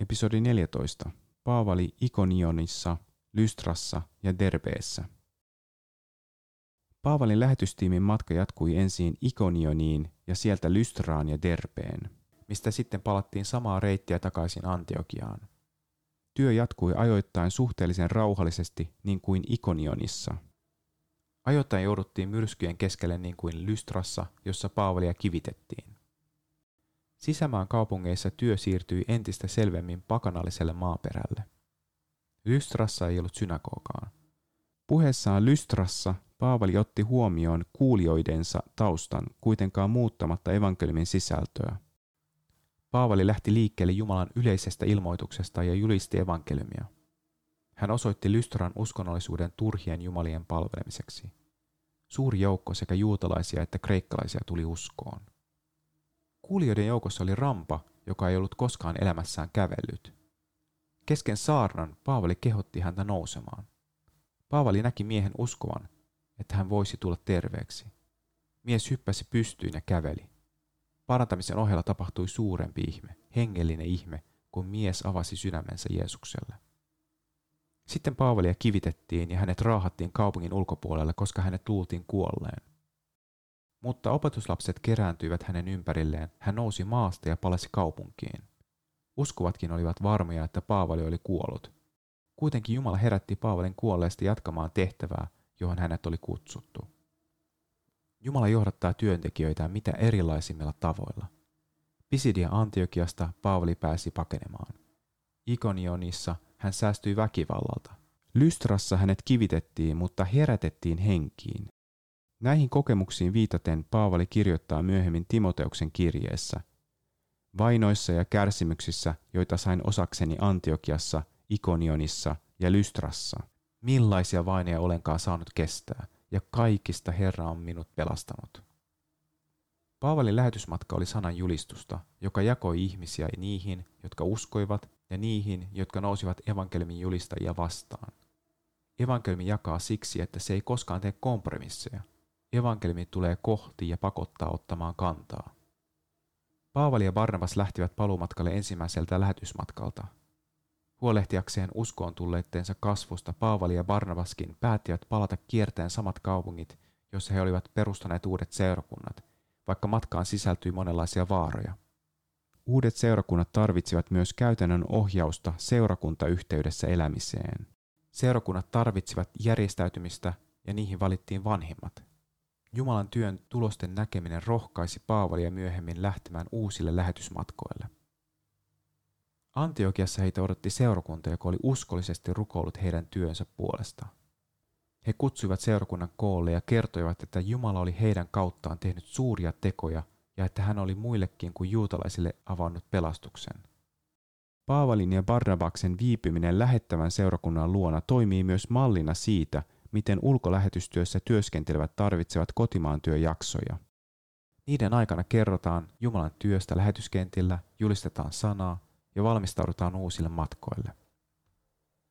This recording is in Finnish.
Episodi 14. Paavali Ikonionissa, Lystrassa ja Derbeessä. Paavalin lähetystiimin matka jatkui ensin Ikonioniin ja sieltä Lystraan ja Derbeen, mistä sitten palattiin samaa reittiä takaisin Antiokiaan. Työ jatkui ajoittain suhteellisen rauhallisesti niin kuin Ikonionissa. Ajoittain jouduttiin myrskyjen keskelle niin kuin Lystrassa, jossa Paavalia kivitettiin. Sisämaan kaupungeissa työ siirtyi entistä selvemmin pakanalliselle maaperälle. Lystrassa ei ollut synagogaan. Puheessaan Lystrassa Paavali otti huomioon kuulijoidensa taustan kuitenkaan muuttamatta evankeliumin sisältöä. Paavali lähti liikkeelle Jumalan yleisestä ilmoituksesta ja julisti evankeliumia. Hän osoitti Lystran uskonnollisuuden turhien jumalien palvelemiseksi. Suuri joukko sekä juutalaisia että kreikkalaisia tuli uskoon. Kuulijoiden joukossa oli rampa, joka ei ollut koskaan elämässään kävellyt. Kesken saarnan Paavali kehotti häntä nousemaan. Paavali näki miehen uskovan, että hän voisi tulla terveeksi. Mies hyppäsi pystyyn ja käveli. Parantamisen ohella tapahtui suurempi ihme, hengellinen ihme, kun mies avasi sydämensä Jeesukselle. Sitten Paavalia kivitettiin ja hänet raahattiin kaupungin ulkopuolelle, koska hänet luultiin kuolleen. Mutta opetuslapset kerääntyivät hänen ympärilleen, hän nousi maasta ja palasi kaupunkiin. Uskovatkin olivat varmoja, että Paavali oli kuollut. Kuitenkin Jumala herätti Paavalin kuolleesta jatkamaan tehtävää, johon hänet oli kutsuttu. Jumala johdattaa työntekijöitään mitä erilaisimmilla tavoilla. Pisidia Antiokiasta Paavali pääsi pakenemaan. Ikonionissa hän säästyi väkivallalta. Lystrassa hänet kivitettiin, mutta herätettiin henkiin. Näihin kokemuksiin viitaten Paavali kirjoittaa myöhemmin Timoteuksen kirjeessä. Vainoissa ja kärsimyksissä, joita sain osakseni Antiokiassa, Ikonionissa ja Lystrassa, millaisia vaineja olenkaan saanut kestää, ja kaikista Herra on minut pelastanut. Paavalin lähetysmatka oli sanan julistusta, joka jakoi ihmisiä niihin, jotka uskoivat, ja niihin, jotka nousivat evankeliumin julistajia vastaan. Evankeliumi jakaa siksi, että se ei koskaan tee kompromisseja – evankeliumi tulee kohti ja pakottaa ottamaan kantaa. Paavali ja Barnabas lähtivät paluumatkalle ensimmäiseltä lähetysmatkalta. Huolehtiakseen uskoon tulleitteensa kasvusta Paavali ja Barnabaskin päättivät palata kierteen samat kaupungit, joissa he olivat perustaneet uudet seurakunnat, vaikka matkaan sisältyi monenlaisia vaaroja. Uudet seurakunnat tarvitsivat myös käytännön ohjausta seurakuntayhteydessä elämiseen. Seurakunnat tarvitsivat järjestäytymistä ja niihin valittiin vanhimmat. Jumalan työn tulosten näkeminen rohkaisi Paavalia myöhemmin lähtemään uusille lähetysmatkoille. Antiokiassa heitä odotti seurakunta, joka oli uskollisesti rukoillut heidän työnsä puolesta. He kutsuivat seurakunnan koolle ja kertoivat, että Jumala oli heidän kauttaan tehnyt suuria tekoja ja että hän oli muillekin kuin juutalaisille avannut pelastuksen. Paavalin ja Barnabaksen viipyminen lähettävän seurakunnan luona toimii myös mallina siitä, miten ulkolähetystyössä työskentelevät tarvitsevat kotimaan työjaksoja. Niiden aikana kerrotaan Jumalan työstä lähetyskentillä, julistetaan sanaa ja valmistaudutaan uusille matkoille.